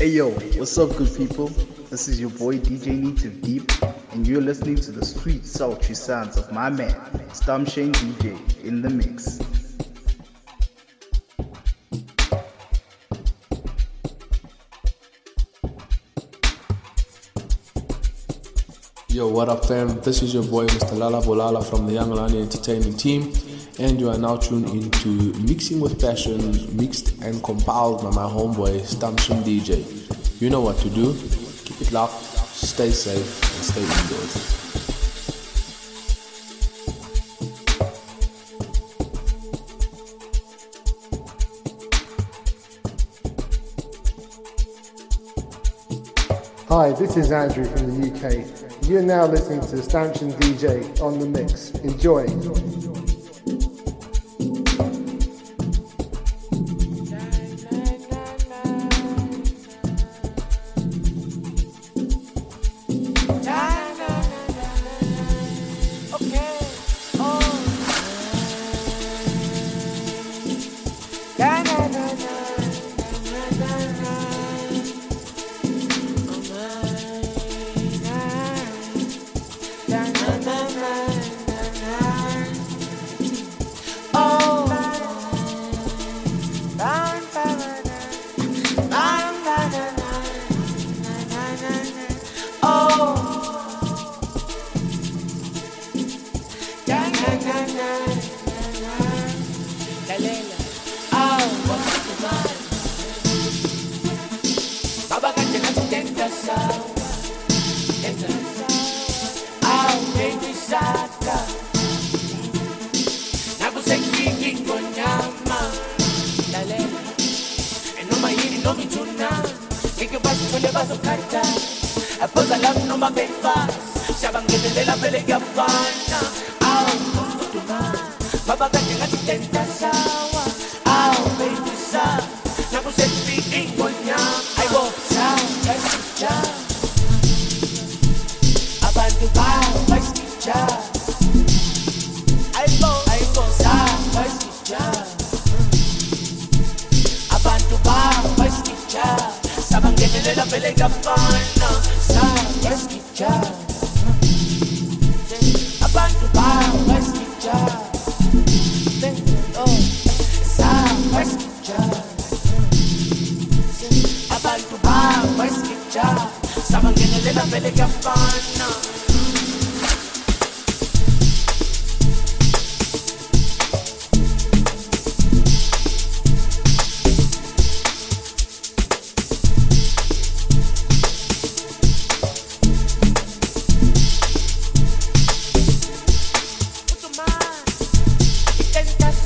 Hey yo, what's up, good people? This is your boy DJ Native Deep, and you're listening to the sweet, sultry sounds of my man, Stum Shane DJ, in the mix. Yo, what up, fam? This is your boy, Mr. Lala Bolala from the Young Lani Entertainment team, and you are now tuned into Mixing with Passion, mixed and compiled by my homeboy, Stamshin DJ. You know what to do. Keep it locked, stay safe, and stay indoors. Hi, this is Andrew from the UK. You're now listening to Stanchion DJ on the mix. Enjoy. Hi,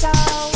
Oh.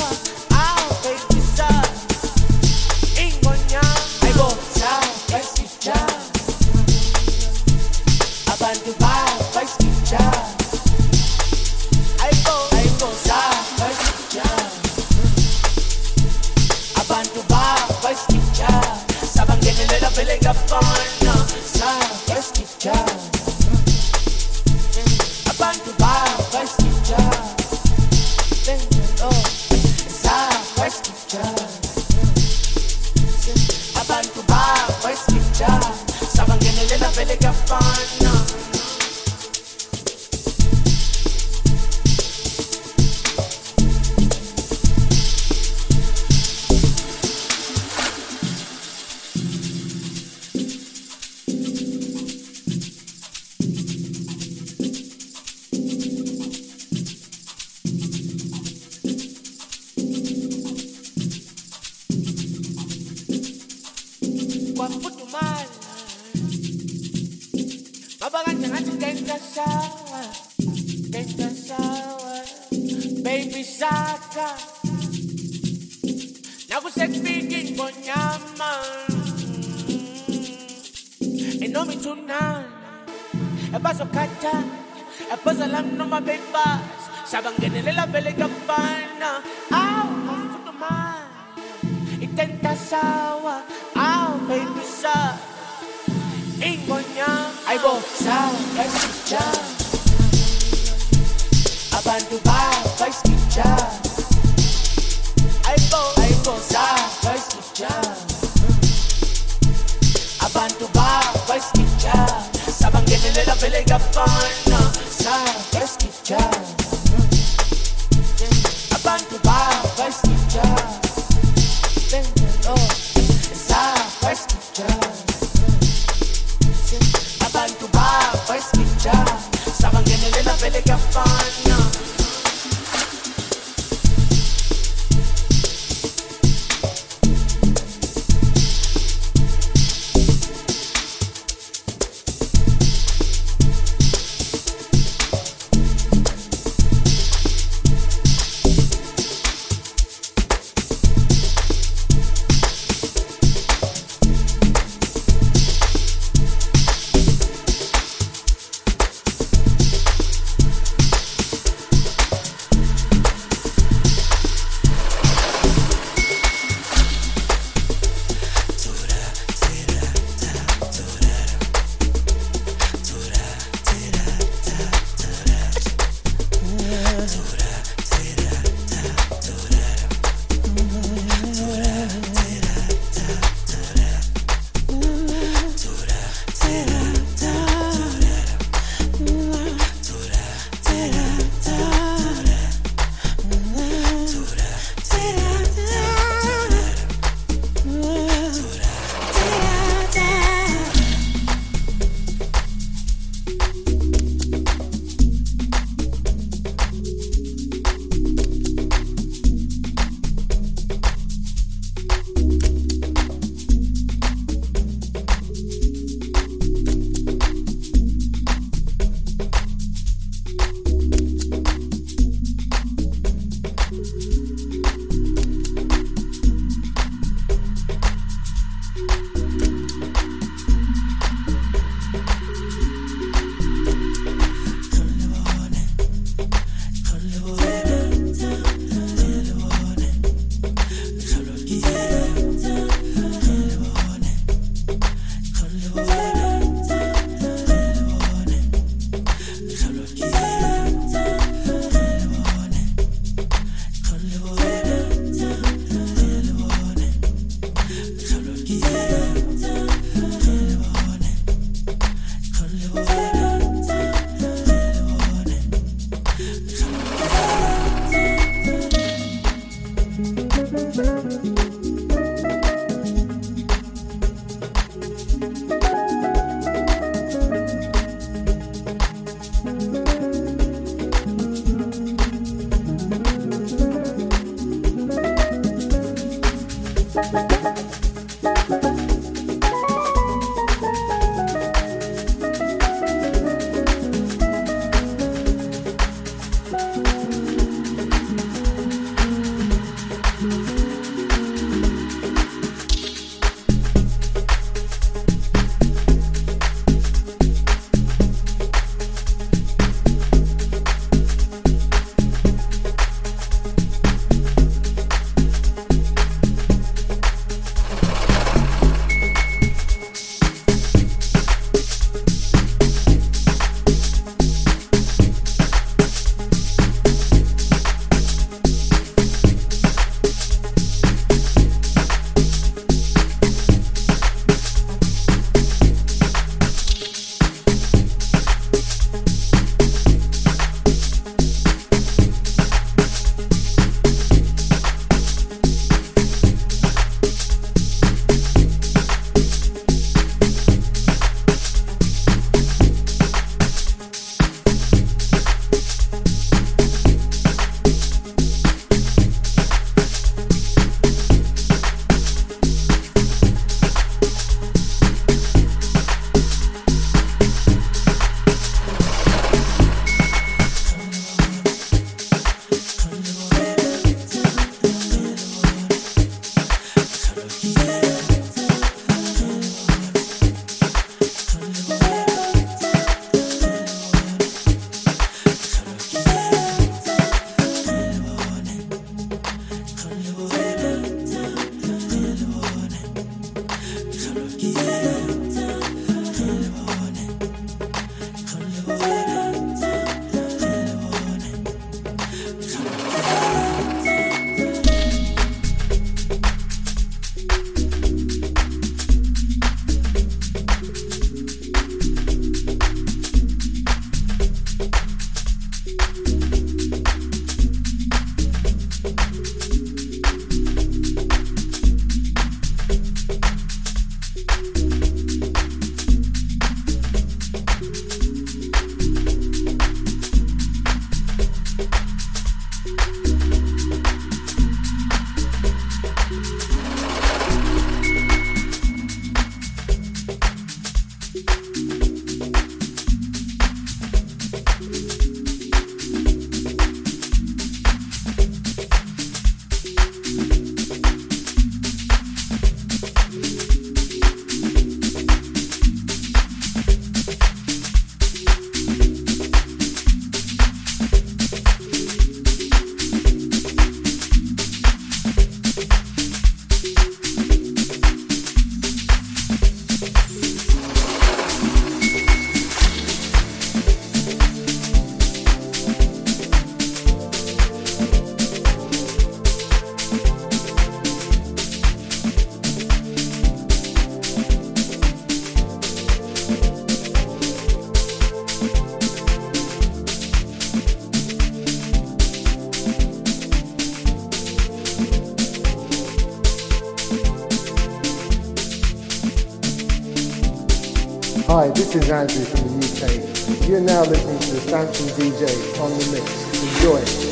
This is Andrew from the UK. You're now listening to the Stanchion DJ on the mix. Enjoy.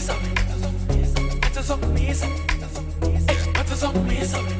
mesa, esto es un mesa, esto es un mesa.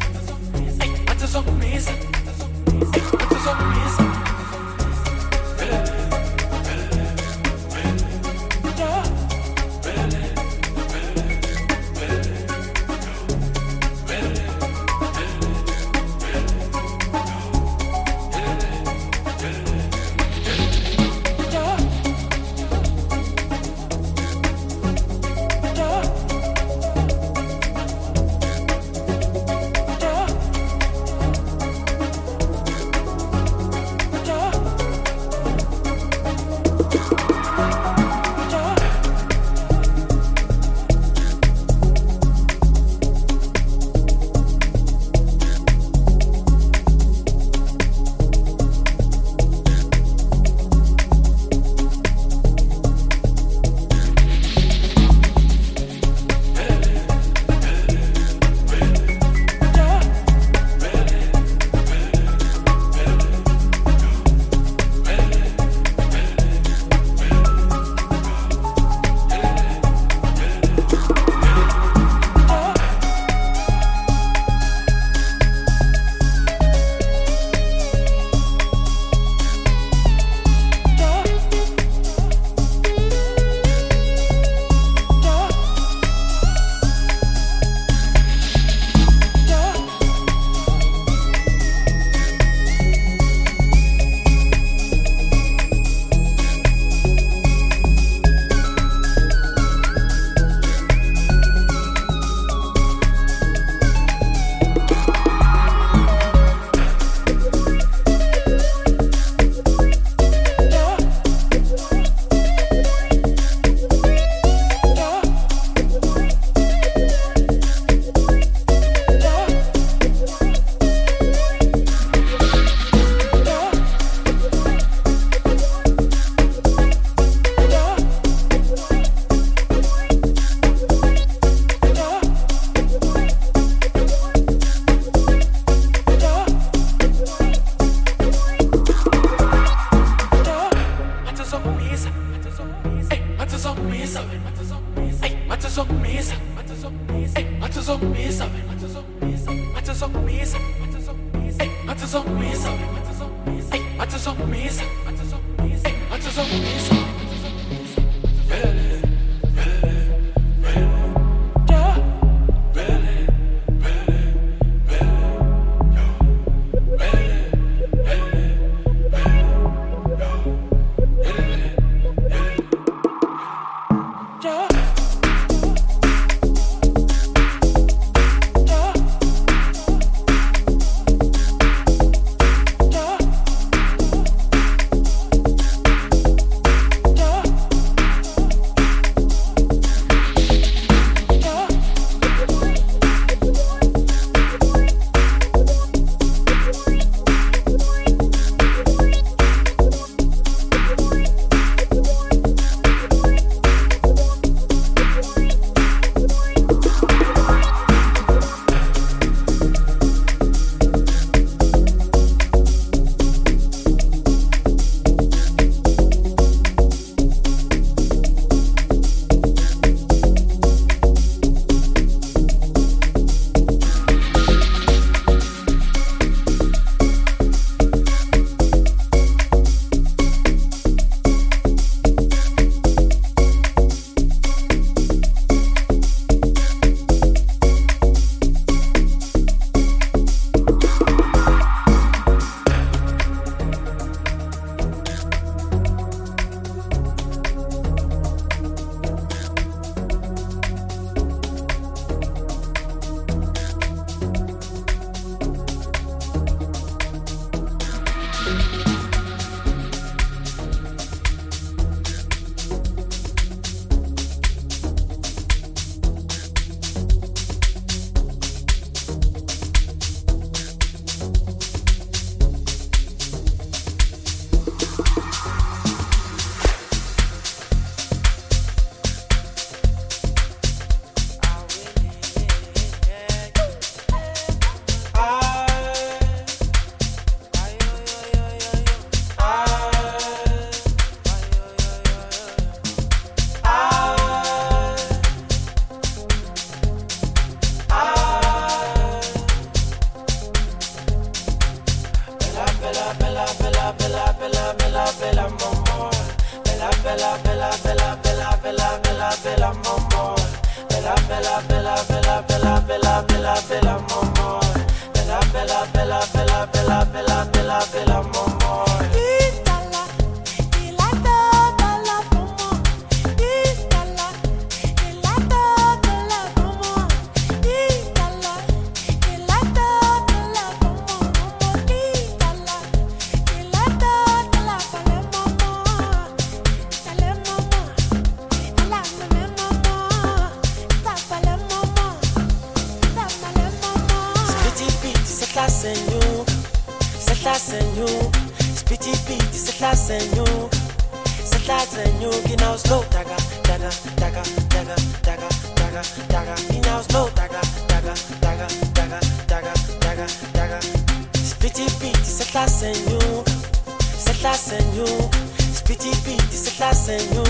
tenu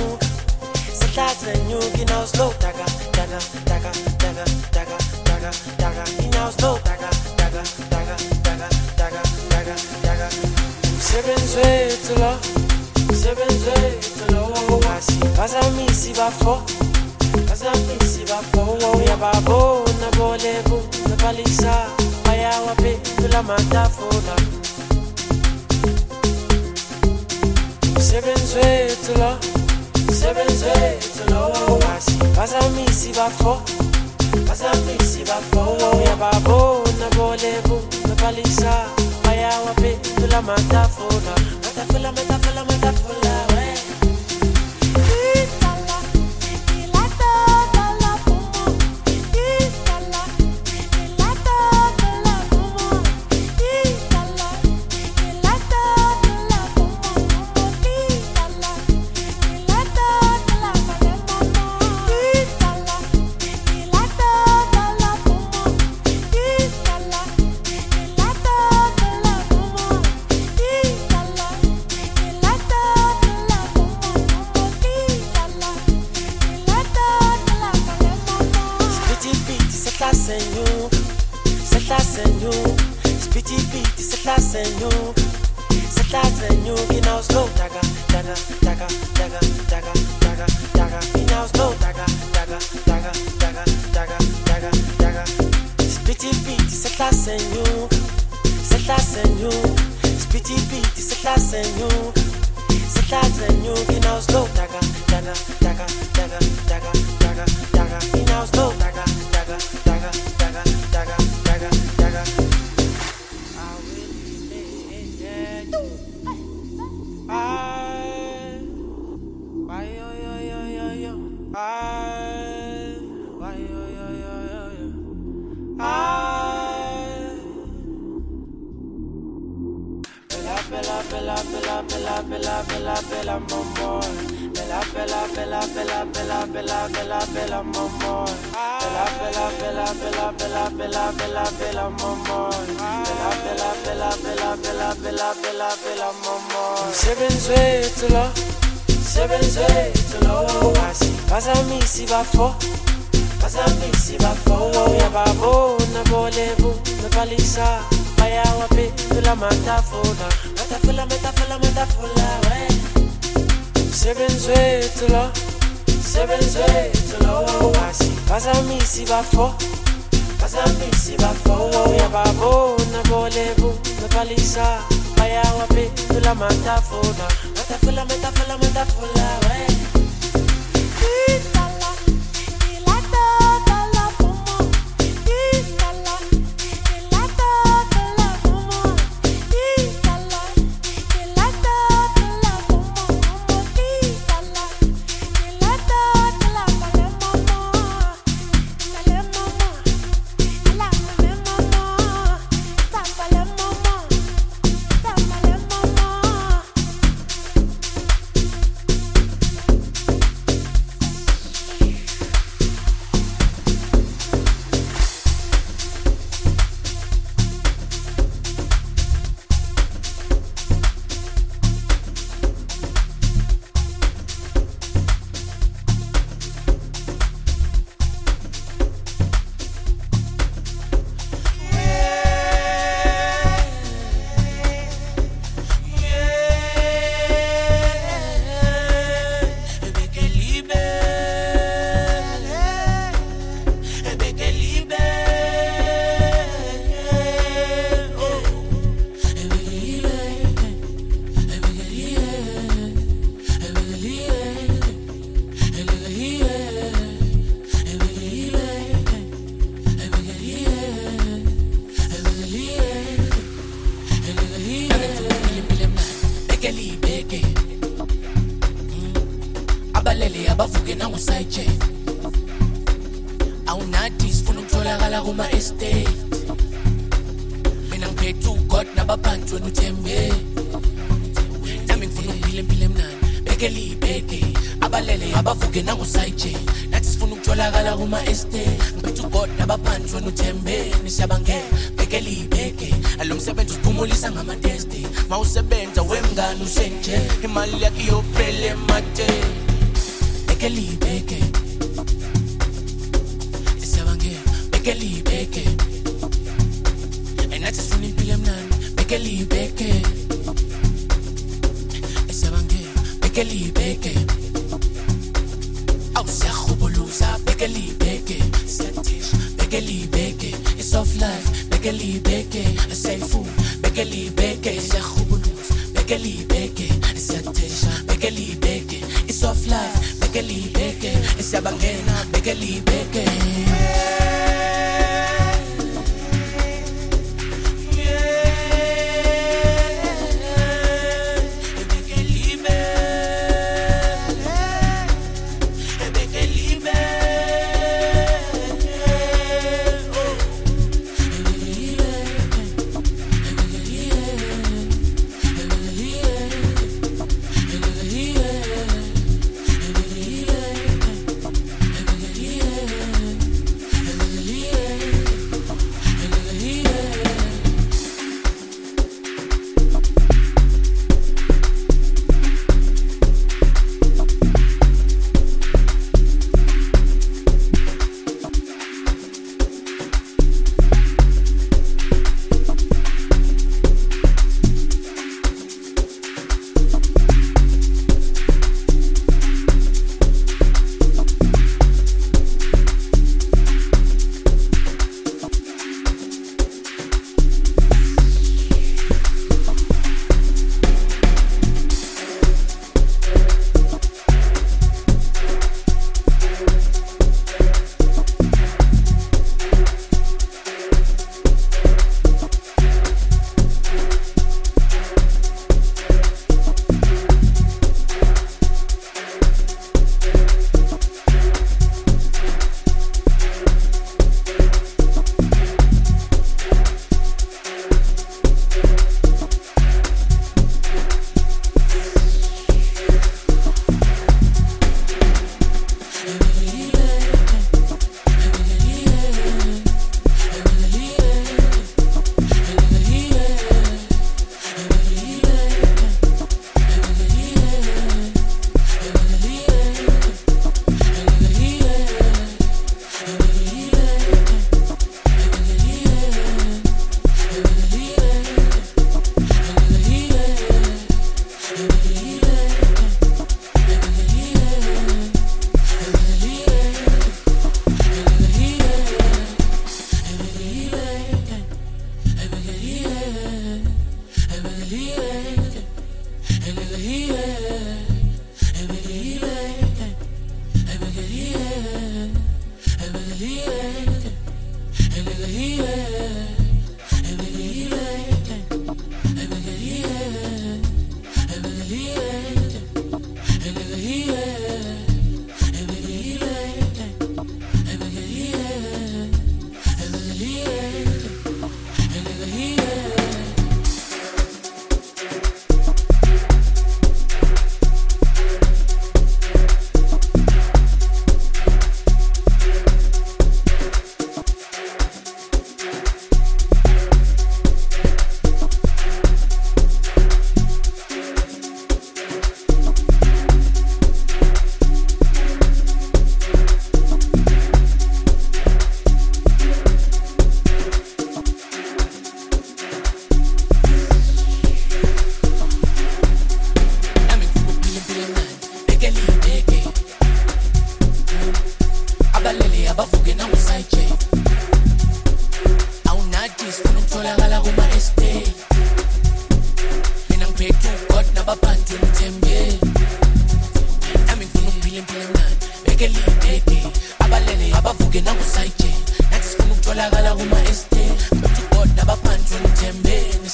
Sata tenu Gina slow taga, daga, daga, daga, daga, daga, daga Gina slow taga daga, daga, daga, daga, daga, daga Seben zwe tula Seben zwe tula Asi Baza mi si ba fo Baza mi si ba fo Ya va bo na bo lebu Na balisa Baya wape Tula mata fola Seven way to law, seven way to law. Wasi, baza mi si ba fo, baza mi si ba fo. Ya ba bo na bo lebu na balisa, baya wape tula matafula, matafula matafula matafula.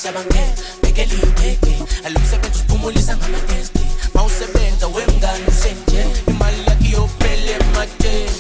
sebange ngekelingeke alumsebenzi uphumulisa ngamatesti mawusebenza wemngane senje imali yakho iyopele emateni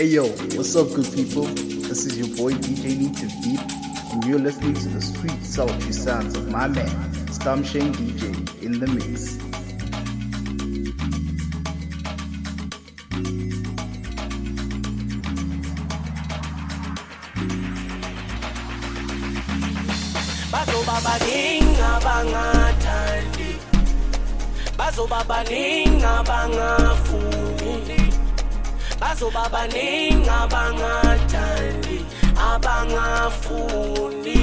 Hey yo, what's up, good people? This is your boy DJ Native Deep, and you're listening to the sweet, sultry sounds of my man, Stum Shane DJ, in the mix. bazoba baningi abangathandi bazoba baningi bazoba baningi abangathandi abangafuni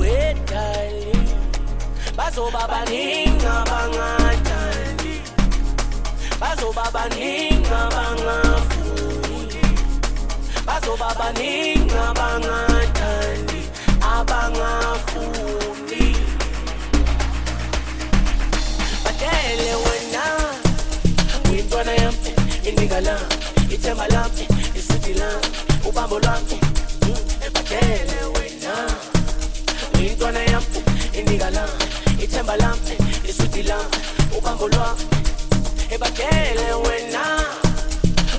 wedali. Bazoba baningi abangathandi bazoba baningi abangafuni. Bazoba baningi abangathandi abangafuni batshele wena uyintwana yami inika lami ithemba lami iswiti lami ubambo lwami Mm, batshele wena. Uyintwana yami inika lami ithemba lami iswiti lami ubambo lwami ebatshele wena.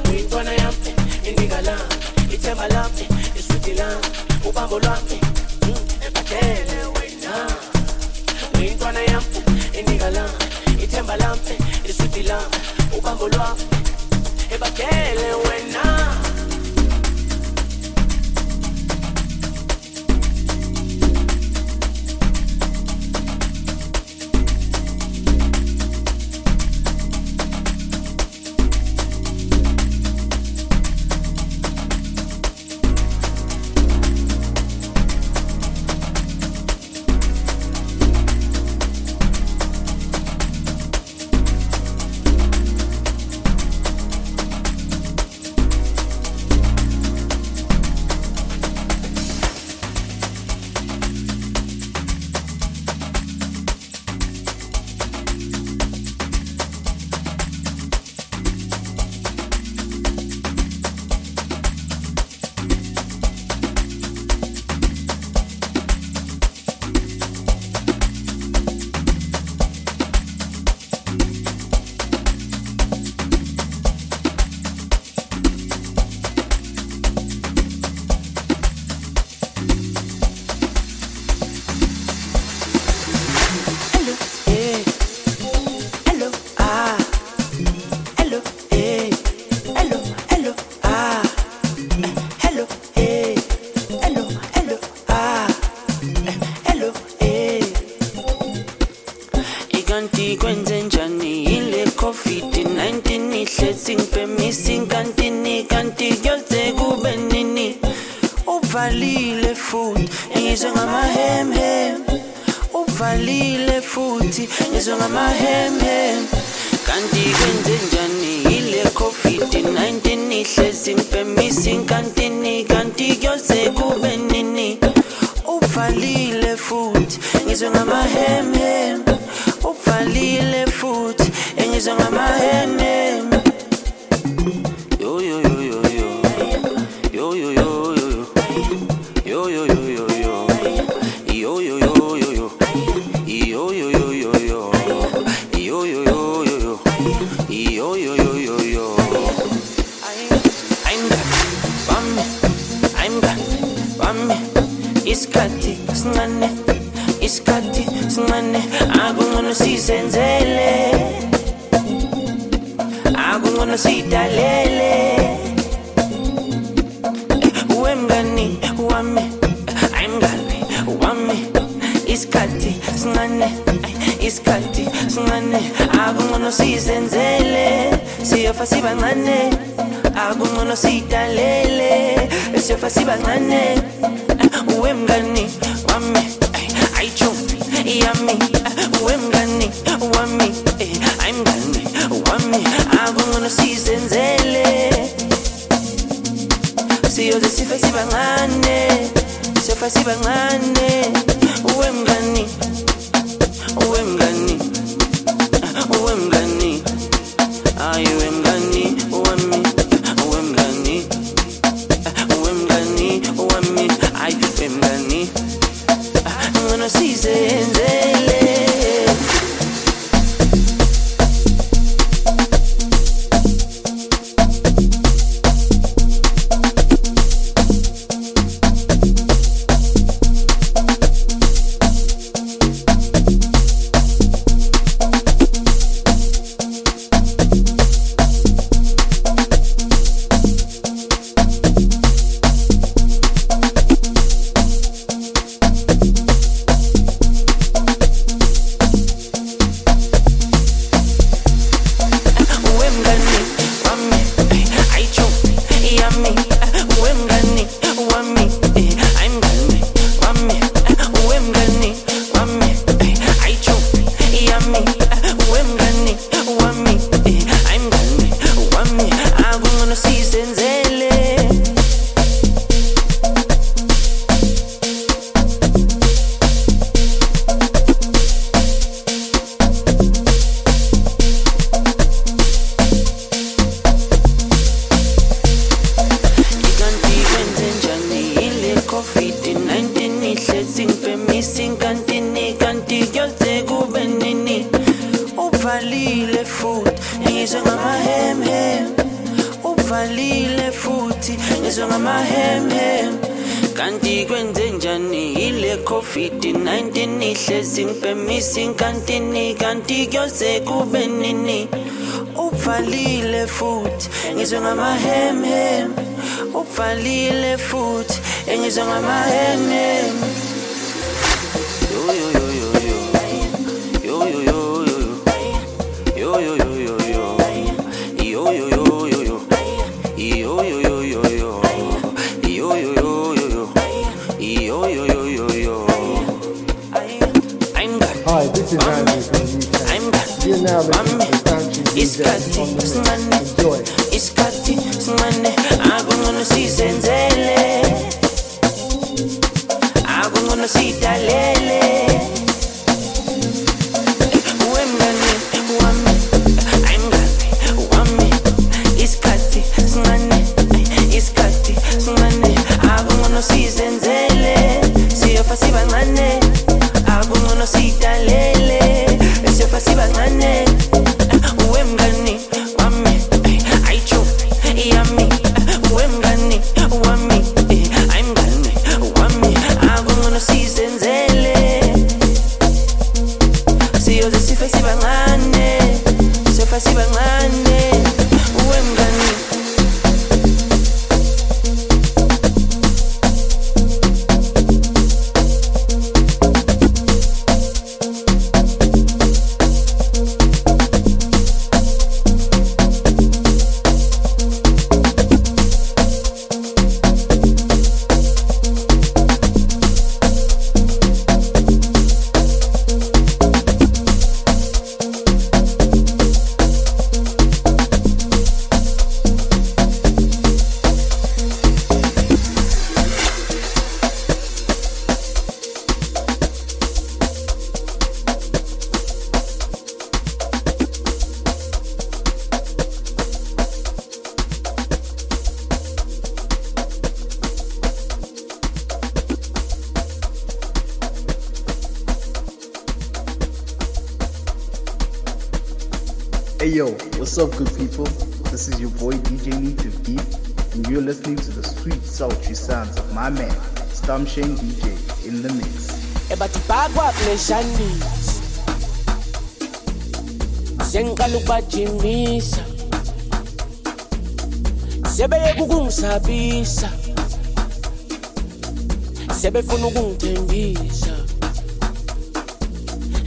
Uyintwana yami inika lami ithemba lami iswiti lami ubambo lwami Mm, ebatshele wena. Uyintwana yami inika lami ithemba lami iswiti lami ubambo lwami ebatshele wena uvalile futhi ngizwe ngamahemhem. Uvalile futhi ngizwe ngamahemhem. Kanti kwenze njani ile covid-19 ihlezi ngibhemisa inkantini? Kanti kuyoze kube nini? Uvalile futhi ngizwe ngamahemhem. Uvalile futhi engizwe ngamahemhem. Akungcono sidalele wemngani wami ayimngani wami isikhathi sincane isikhathi sincane akungcono sizenzele siyofa sibancane akungcono sidalele siyofa sibancane wemngani wami ayitsho yami. Wemngani fasiba ngane uwemngani futhi ngizwe ngamahemhem. Uvalile futhi ngizwe ngamahemhem. Kanti kwenze njani? Ile covid-19 ihlezi ngibhemisa inkantini kanti kuyoze kube nini? Uvalile futhi ngizwe ngamahemhem. Uvalile futhi engizwe ngamahemhem. Yo yo. Listen, I'm You're now listening to country music on the mix. Enjoy. Isikhathi simane akungono sizenzele akungono sidalele wemngane wami ayimngane wami isikhathi sincane isikhathi sincane akungono sizenzele siyofa sibancane funa kungithembisa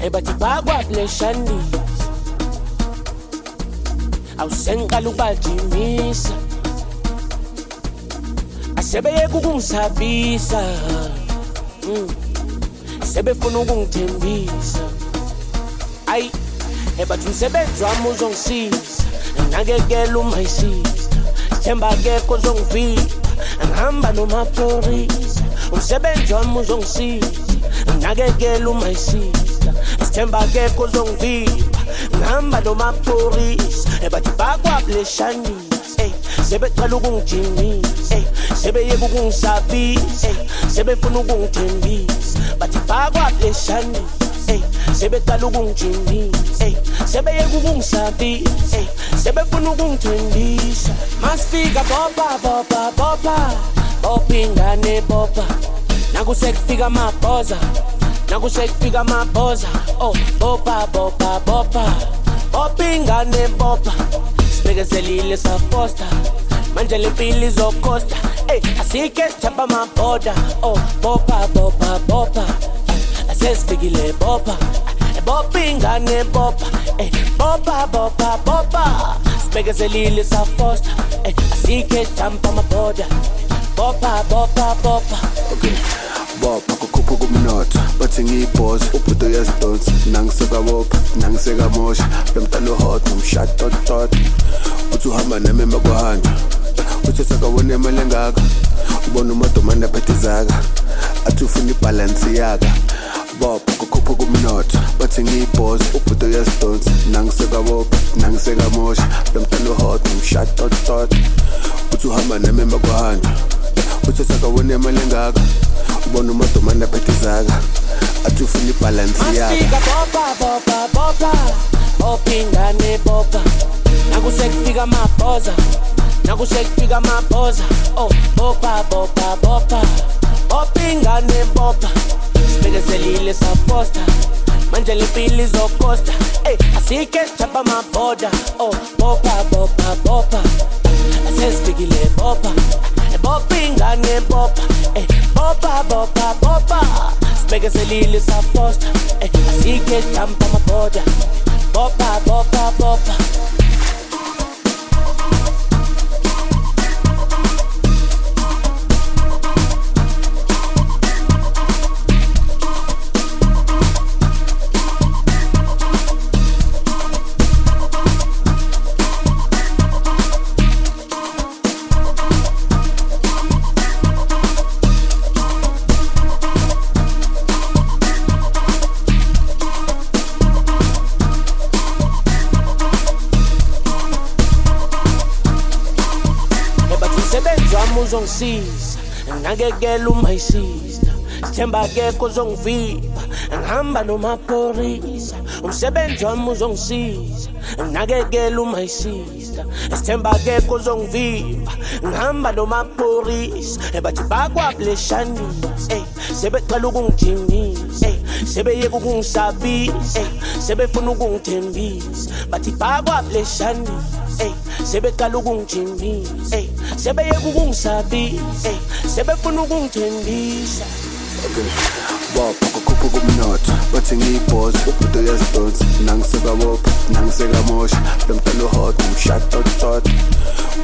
ebathi bakwabuleshanisa awusengiqala ukubajimisa. Asebeyeke ukungisabisa mm. sebefuna ukungithembisa. Ayi ebathi umsebenzi wami uzongisiza. Nakekela umy sister themba kekho uzongivika ngihamba nomaphorisa umsebenzi wami uzongisiza nakekela uma isister sithemba akekho ozongivika ngihamba nomaphorisa ebathi bakwabuleshanisa ey sebeqala ukungijimisa ey sebeyeka ukungisabisa ey sebefuna ukungithembisa. Bathi bakwabuleshanisa ey sebeqala ukungijimisa ey sebeyeka ukungisabisa ey sebefuna ukungithembisa. Masifika bopa bopa bopa bopha. Ingane nakusekufika mabhoza nakusekufika mabhoza o oh, bopha bopha bopha. Bopha ingane bopha. Sibekezelile safosta. Manje le zokosta. E ey asike sithamba mabhoda oh bopha bopha bopha. Asesifikile bopha. Bopha ingane bopha. Ey bopha bopha sibekezelile safosta. Ey asike sithamba mabhoda bopa bopa bopa okay. Bopha kukhupha kumnotho bathi ngiyibhoza ubhudo uyazidonsa. Nangisekabopha nangisekamosha lo mntana ohot nomshatotot uthi uhamba nami emakuhanjwa uthi sakabona imali engaka. Ubona umadomane aphethe zaka athi ufuna ibhalansi yaka. Bopha kukhupha kumnotho bathi ngiyibhoza ubhudo uyazidonsa. Nangisekabopha nangisekamosha lo mntana ohot nomshatotot uthi uhamba nami emakuhanjwa uthe sakabona imali engaka ubona umadumane aphethe izaka athi ufuna ibhalansi yakoingane boba nakusekufika amabhoza nakusekufika amabhoza. Oh boba boba boba opingane boba sibekezelile saposta manje le mpilo izokosta. Ey asike sithapha amaboda oh boba boba boba asezifikile boba bopa ingane bopa ey bopa bopa bopa sibekezelile saposta ey asike sithapha amabhoda bopa bopa bopa uzongisiza nakekela uma isister sithemba akekho ozongivimba ngihamba nomaphorisa umsebenzi wami uzongisiza nakekela uma isister sithemba akekho ozongivimba ngihamba nomaphorisa ebathi eh, bakwabuleshanisa ey eh, sebeqala ukungijimisa ey eh, sebeyeka ukungisabisa sebefuna ukungithembisa. Bathi bakwabuleshanisa sebeqala ukungijimisa ey sebeyeka ukungisabisa ey sebefuna ukungithembisa. Okay. Bopha kukhupha kumnotho bathi ngiyibhoza ubhudo uyazidonsa nangisekabopha nangisekamosha lo mntana ohot nomshatotot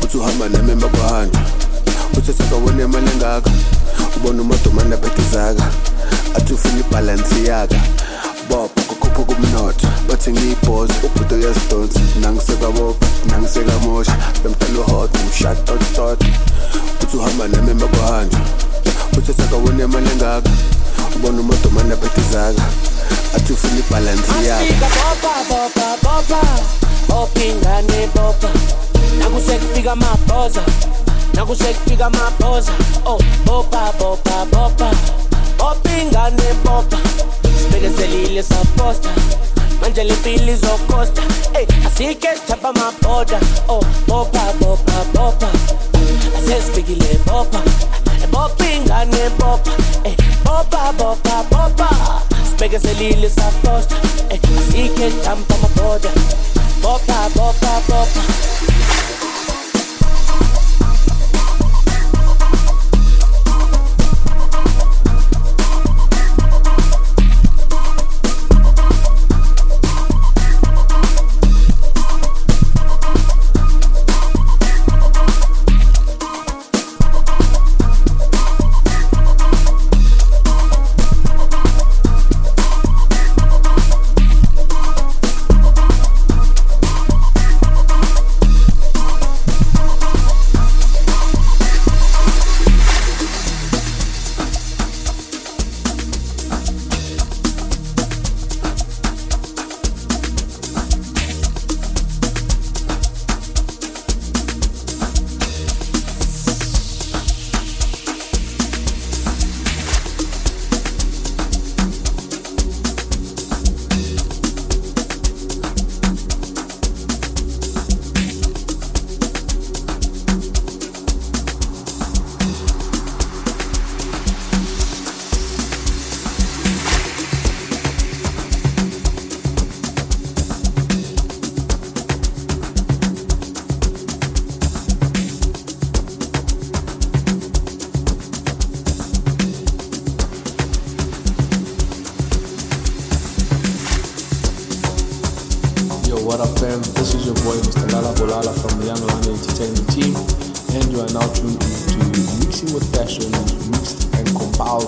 uthi uhamba nami emakuhanjwa uthi sakabona imali engaka ubona umadomane aphethe zaka athi ufuna ibhalansi yaka bopha lapho kumnotho bathi ngiyibhoze ubhudo uyazidonsa. Nangisekabopha nangisekamosha. Bemtala uhot umshatotot uthi uhamba nami emakuhanjwa uthi sakawoni amali engaka. Ubona umoto manaphethizaka athi ufuna ibhalansi yakoingane nakusekufika amabhoza. Nakusekufika amabhoza. Oh bopa bopa bopa bopa ingane bopa sibekezelile saposta manje le mpilo izokosta ey asike sithapha amaboda oh bopha bopha bopha asesifikile bopha bopha ingane bopha ey bopha bopha bopha sibeke selile safosta ey asike sithapha amaboda bopha bopha bopha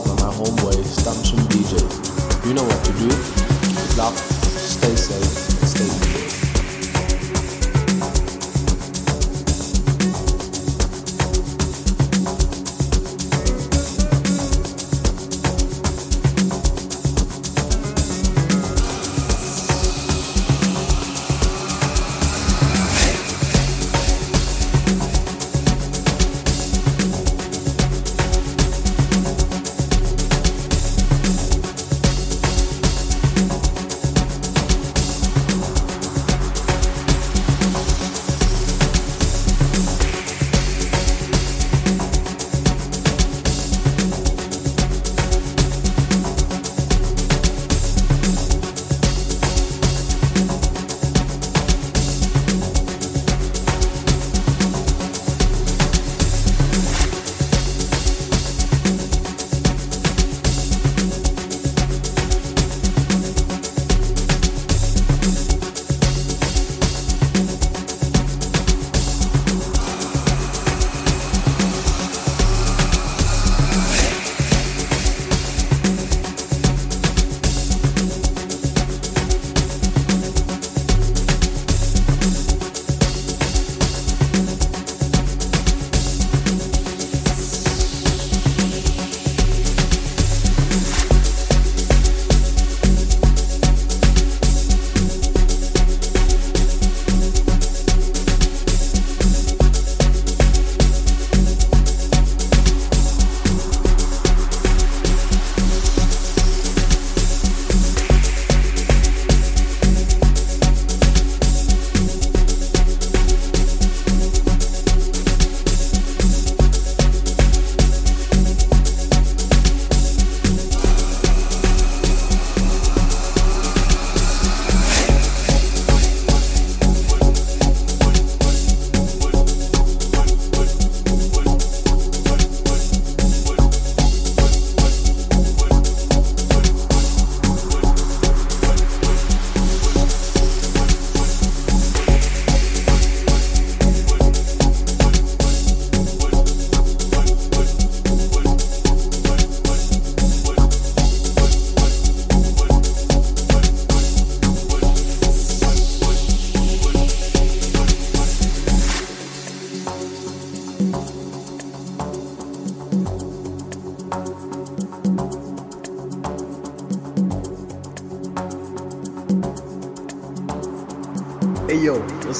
by my homeboy, Stamshin DJ. You know what to do. Good luck, stay safe, stay safe.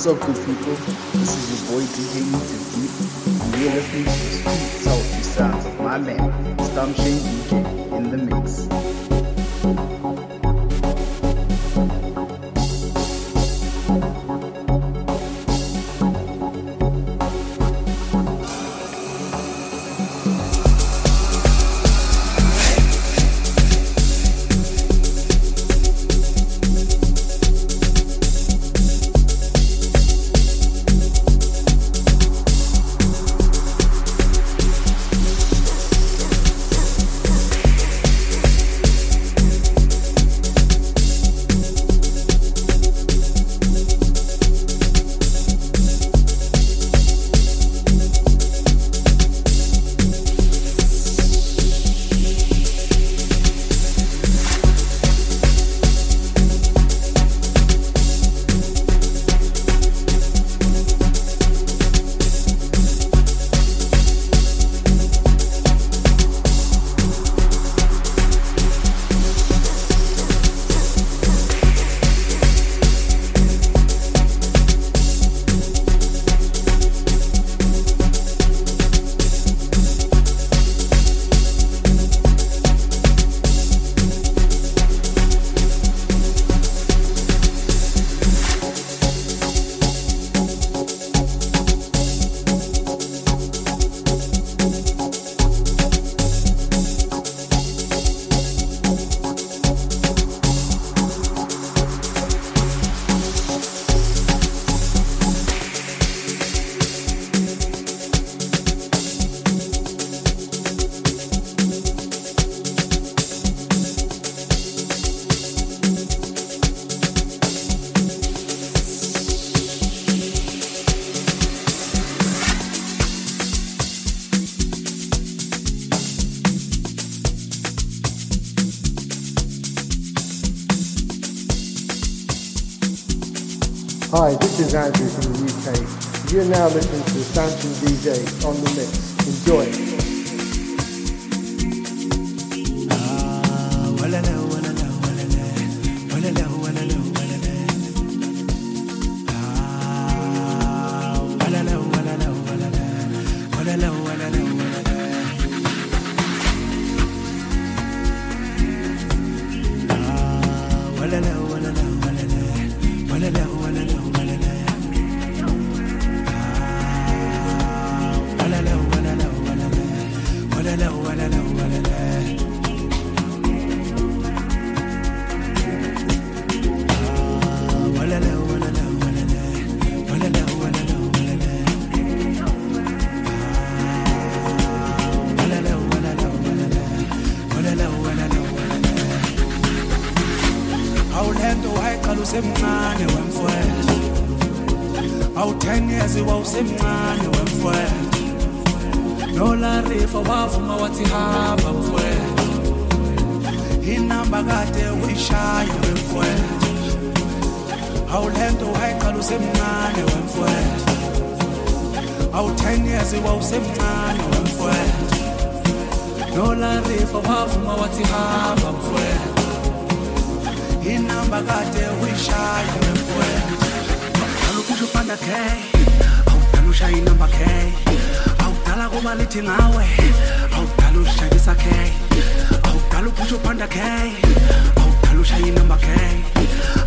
Up, good people? This is Andrew from the UK. You're now listening to Stanton DJ on the mix. Enjoy. Inamba kade uyishaya wemfowethu. Awulento wayeqala usemncane wemfowethu. Awu-10 years wawusemncane wemfowethu. Nolarifa wavuma wathi hamba mfowethu. Inamba kade uyishaya wemfowethu. Awukusho panda k awudala ushaya inamba k awudala kuba lithi ngawe awudala ushayisa k awudala uphusho panda k awudala ushaya inamba k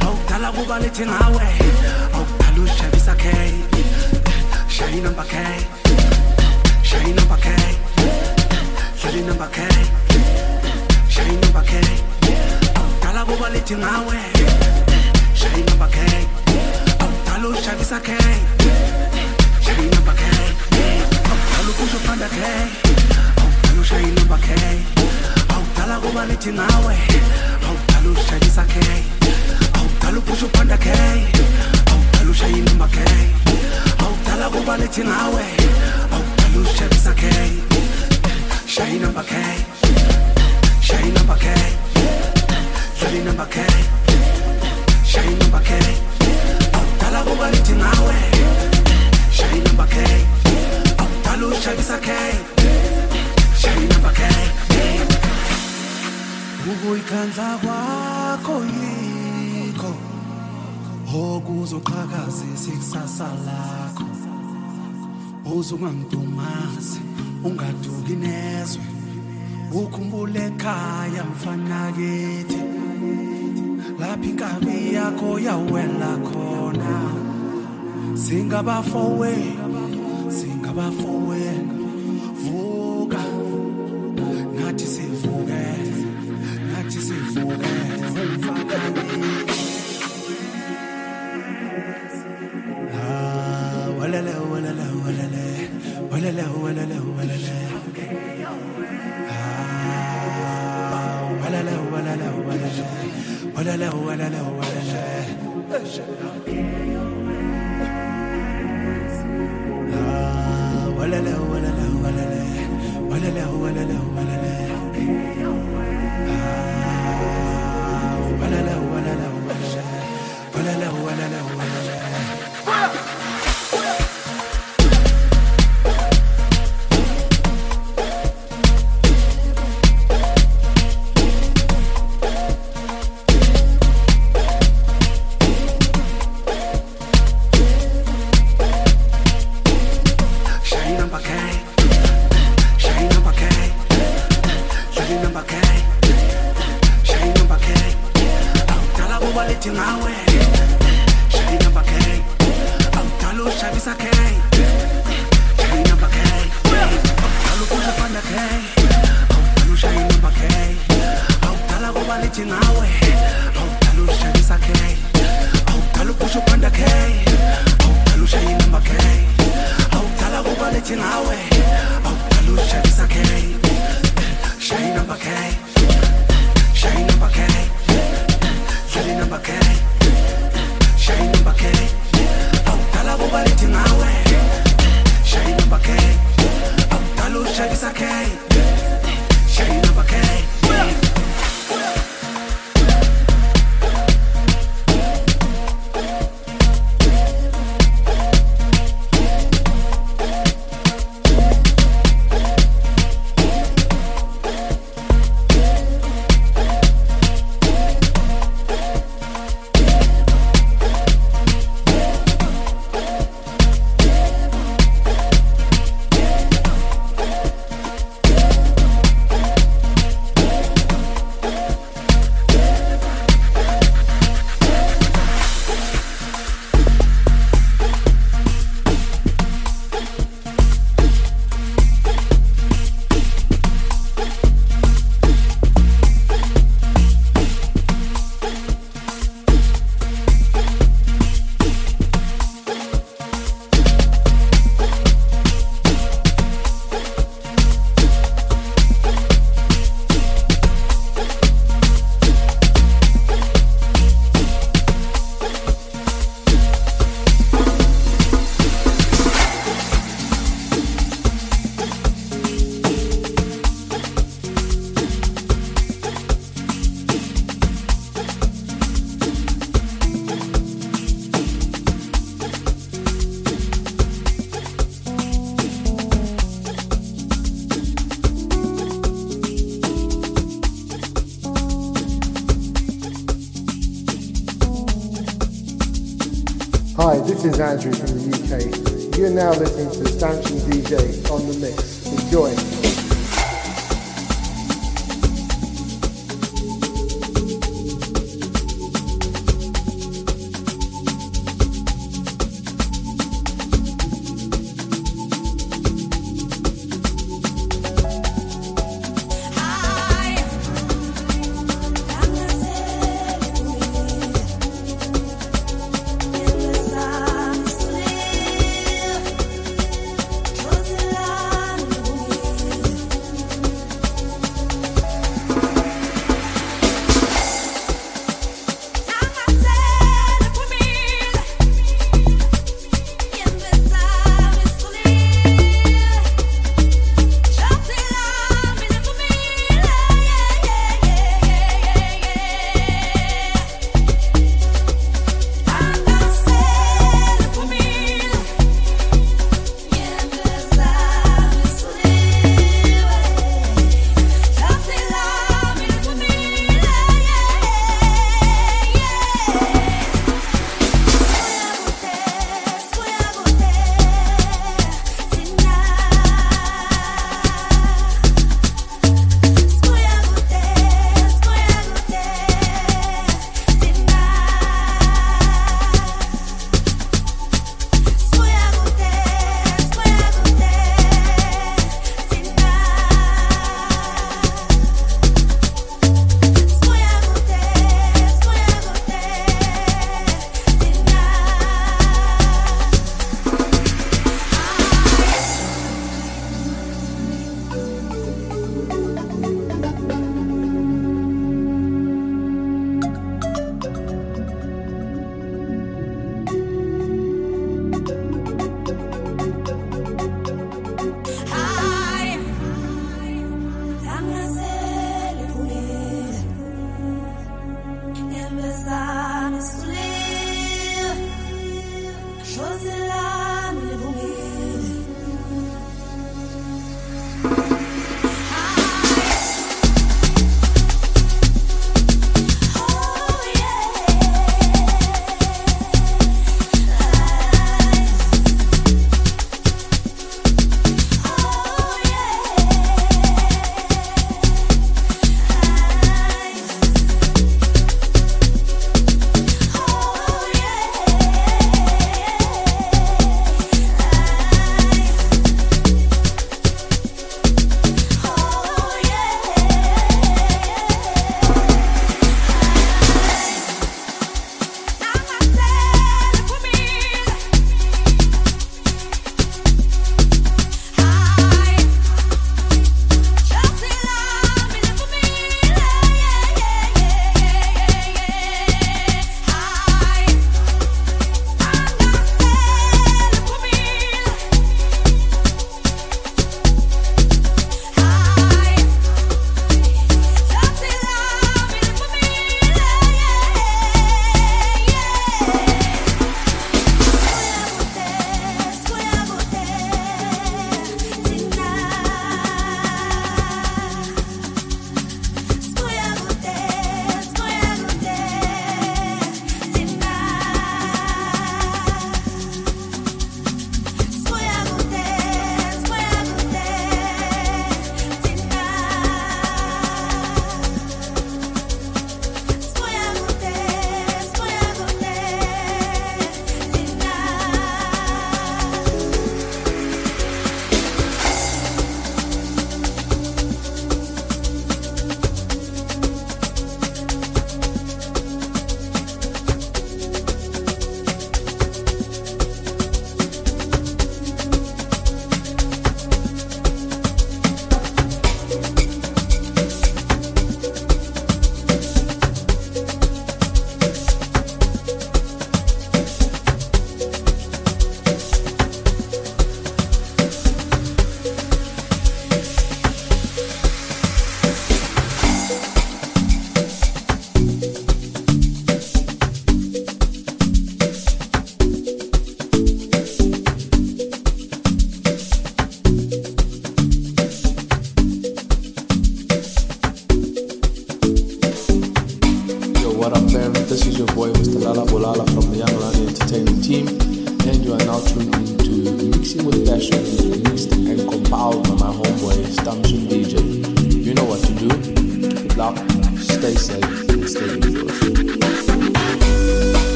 awudala kuba lithi ngawe awudala k shaya inamba k shaya inamba k shaya inamba k shaya inamba k awudala kuba lithi ngawe shaya inamba k awudala ushayisa k shaya inamba k awudala uphusho panda k awudala k awudala kuba lithi ngawe awudala ushayisa k awudala uphusho panda k awudala ushaya inamba k awudala kuba lithi ngawe awudala ushayisa k shaya inamba k shaya inamba k shaya inamba k shaya inamba k awudala kuba lithi ngawe shaya inamba k awudala ushayisa k shaya inamba k ukuyikhandla kwakho yikho okuzoqhakazisa ikusasa lakho. Uze ungangidumazi ungaduki nezwe. Ukhumbule ekhaya mfana kithi lapho inkabi yakho yawela khona. Singabafowe singabafowe ولا له ولا له ولا له. Cause I can't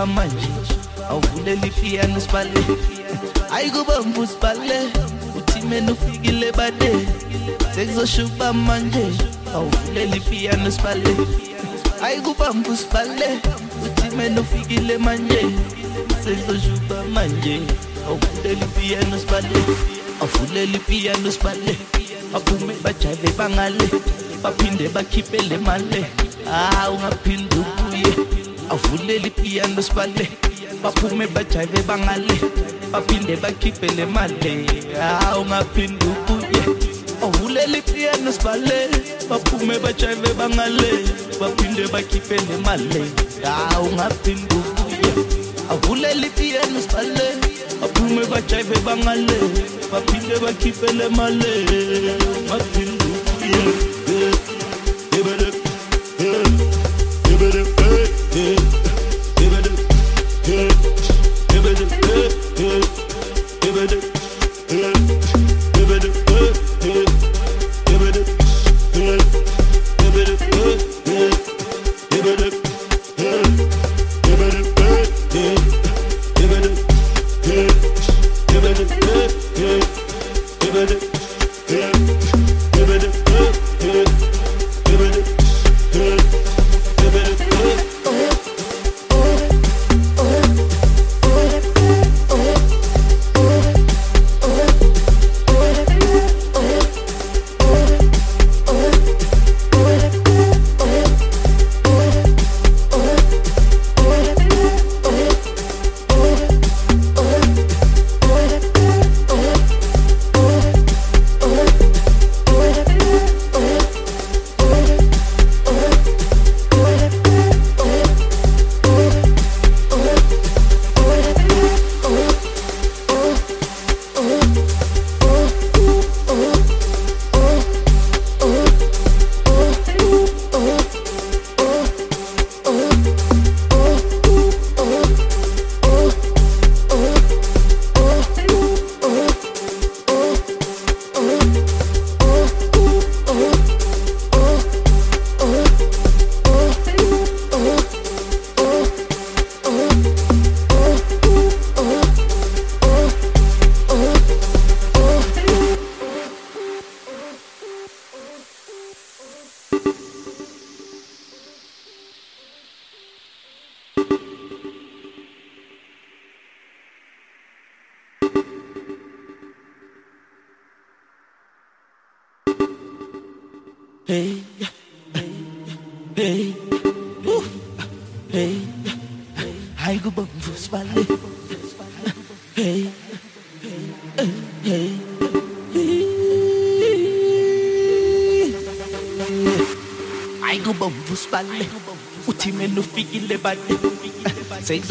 kuwa manje awuvule lifiyana usibale o time uthimeni ufikile bade sekuzoshuba manje awuvule lifiyana usibale ayikubamba usibale uthimeni ufikile manje sekuzoshuba manje awuvule lifiyana usibale a lifiyana usibale baphume bajave bangale baphinde bakhiphele male ah ungaphinde ubuye. Avulela ipiyano sibale baphume bajaye bangale baphinde bakhiphe le mali ah ungaphinde ubuye avulela ipiyano sibale baphume bajaye bangale baphinde bakhiphe le mali ah ungaphinde ubuye avulela ipiyano sibale baphume bajaye bangale baphinde bakhiphe le mali ungaphinde ubuye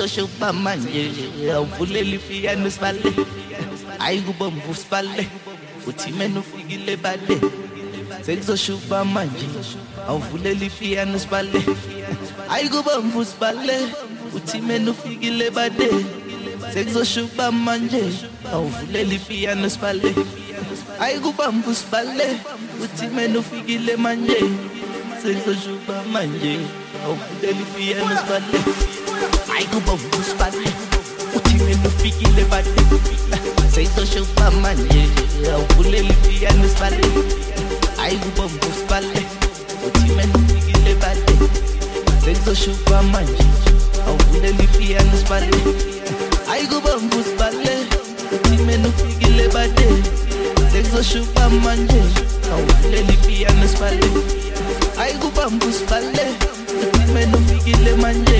mashoba manje awuvuleli ifiyani usibale hayi kuba mvu usibale uthi mena ufikile bale. Sekuzoshuba manje awuvuleli ifiyani usibale hayi kuba mvu usibale uthi mena ufikile bade sekuzoshuba manje awuvuleli ifiyani haikuba ukusibani uthini ufikile bani seyizosho ukuba manje awuvuleli ipiyano isibale ayikuba ukusibale uthini ufikile bani seyizosho ukuba manje awuvuleli ipiyano isibale ayikuba ukusibale uthini ufikile bade seyizosho ukuba manje awuvuleli ipiyano uti ayikuba ukusibale uthini ufikile manje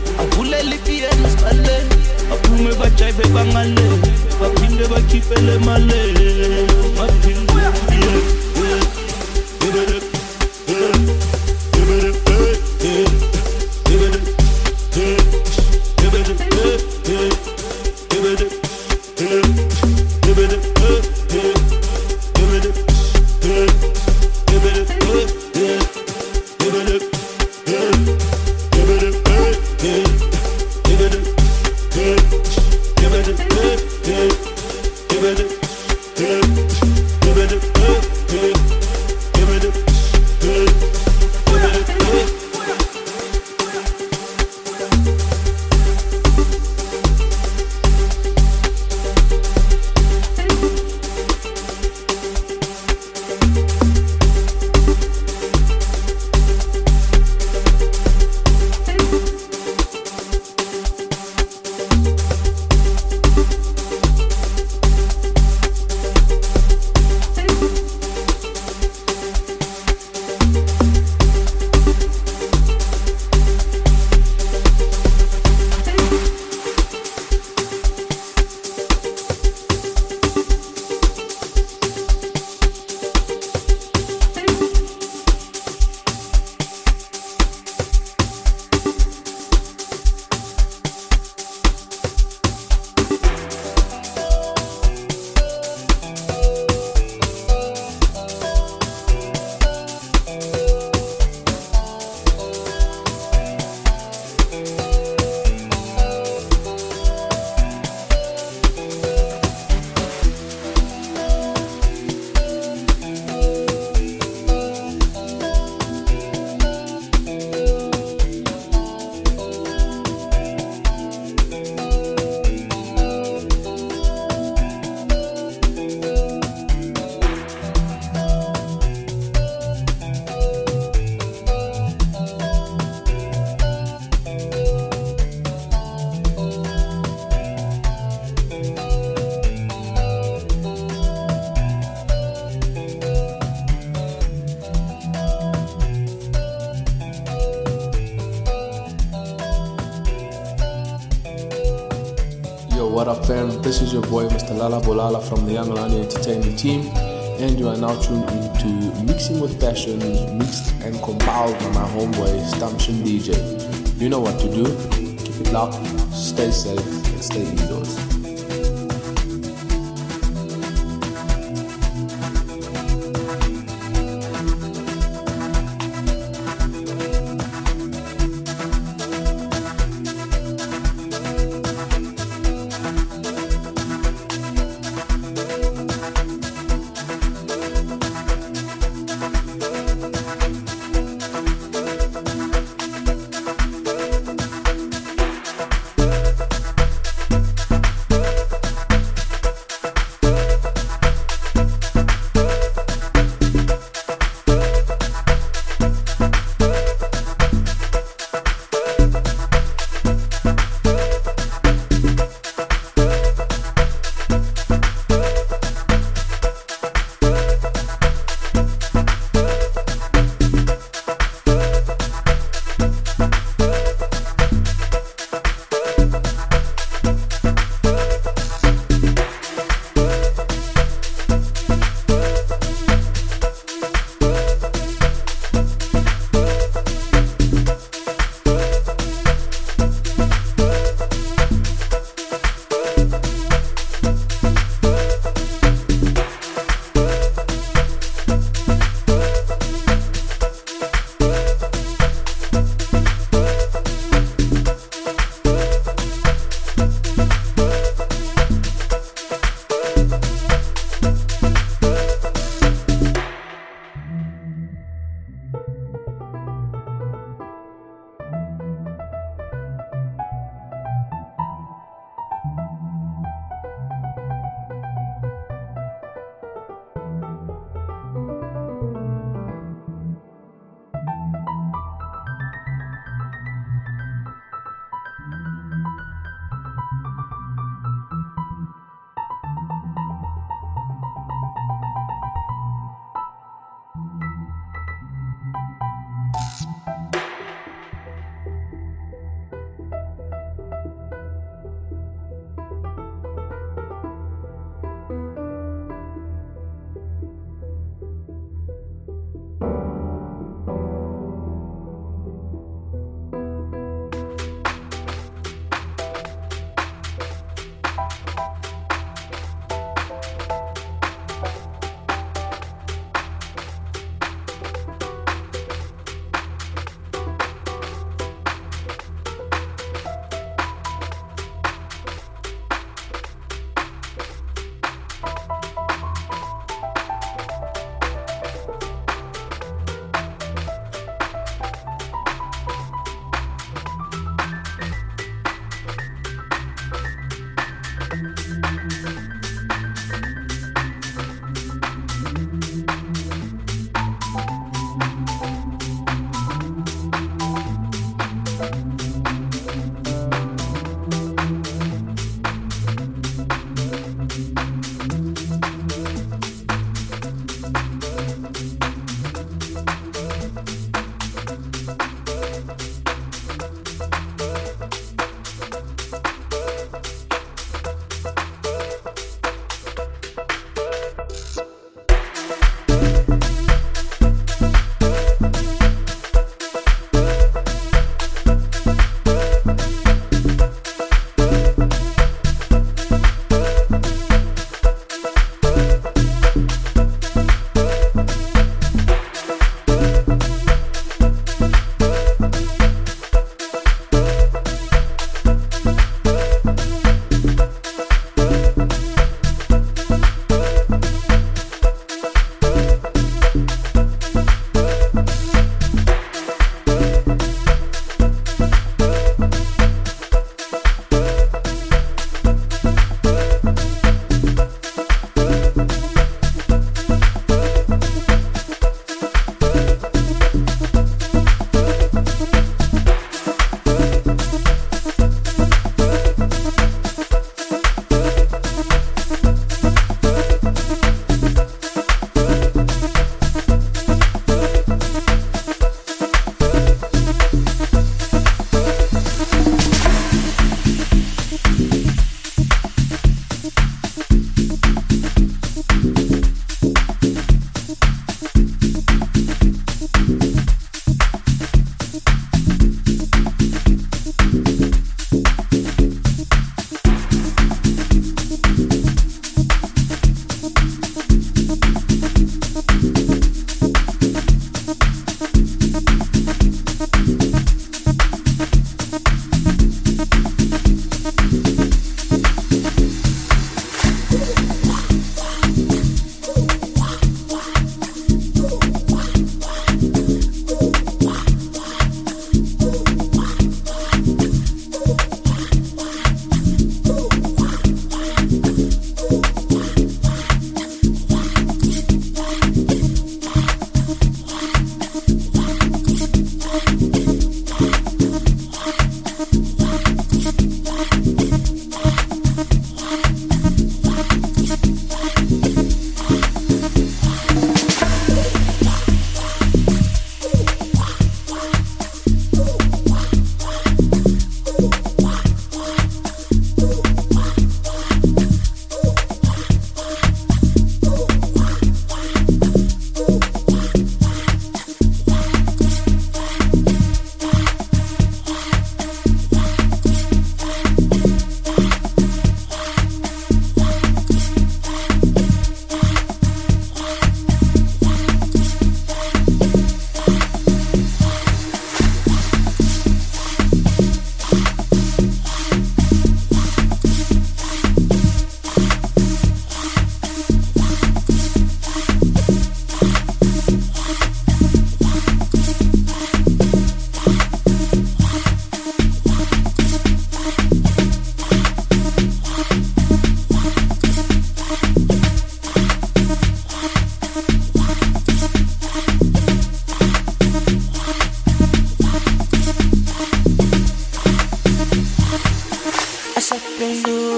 akuleli pieni sibale baphume bajayive bangale baphinde bakhiphele male. Baphinde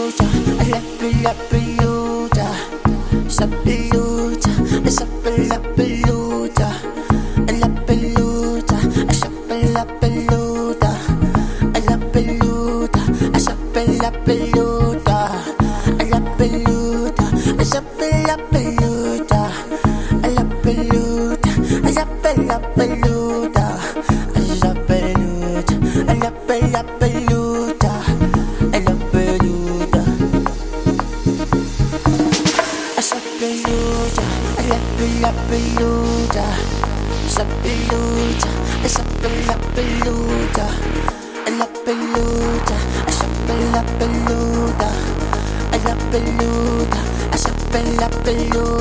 Sapeluta, la peluta, sapeluta, sapela peluta, la pela peluta.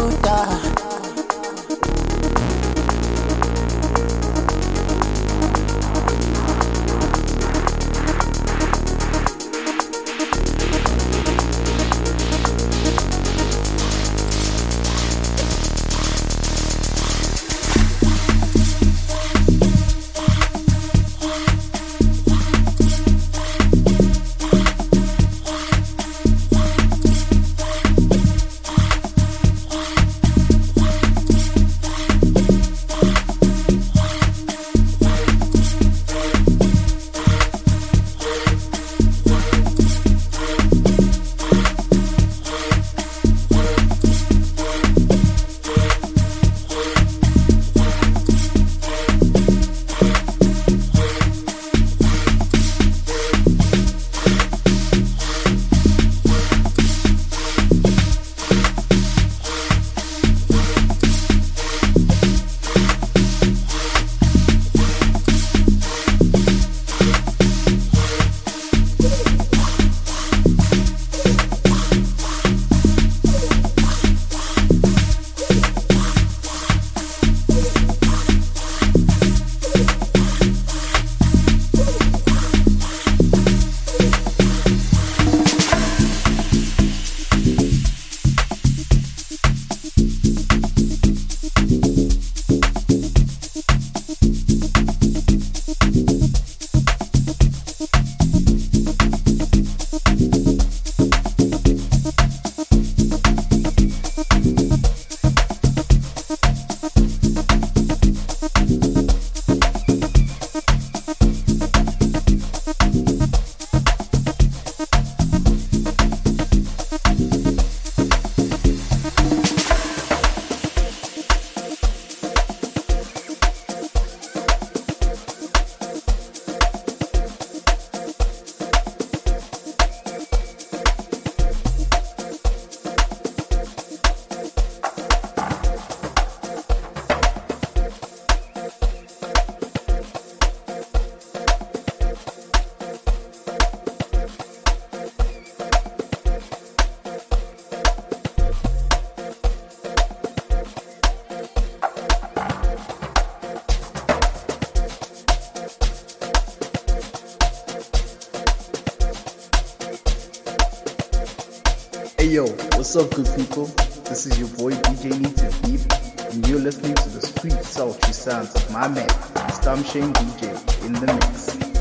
What's up, good people? This is your boy DJ Native Deep, and you're listening to the sweet, sultry sounds of my man, Stum Shane DJ, in the mix.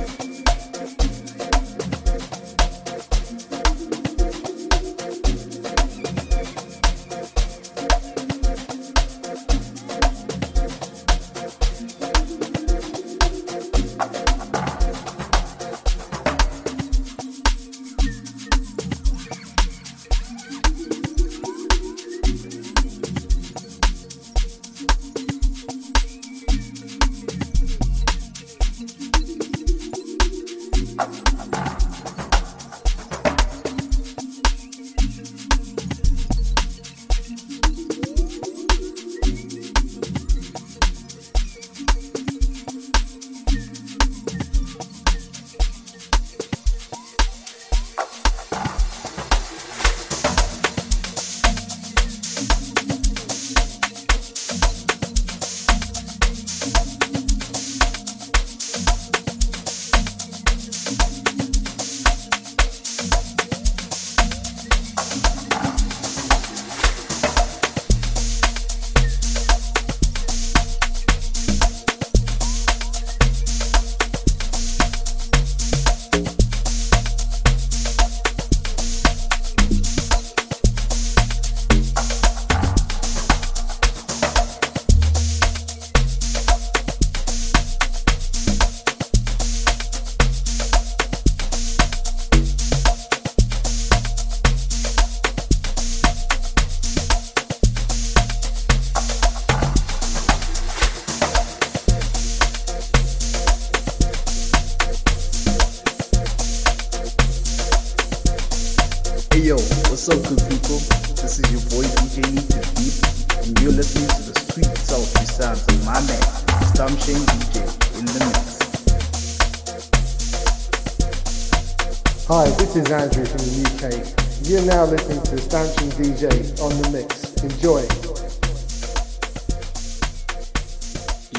Is Andrew from the UK. You're now listening to Stanchion DJ on the mix. Enjoy.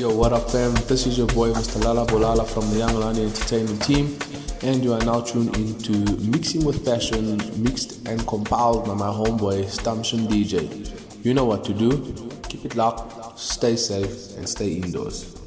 Yo, what up, fam? This is your boy, Mr. Lala Bolala from the Young Lani Entertainment Team, and you are now tuned into Mixing with Passion, mixed and compiled by my homeboy, Stamshin DJ. You know what to do. Keep it locked, stay safe, and stay indoors.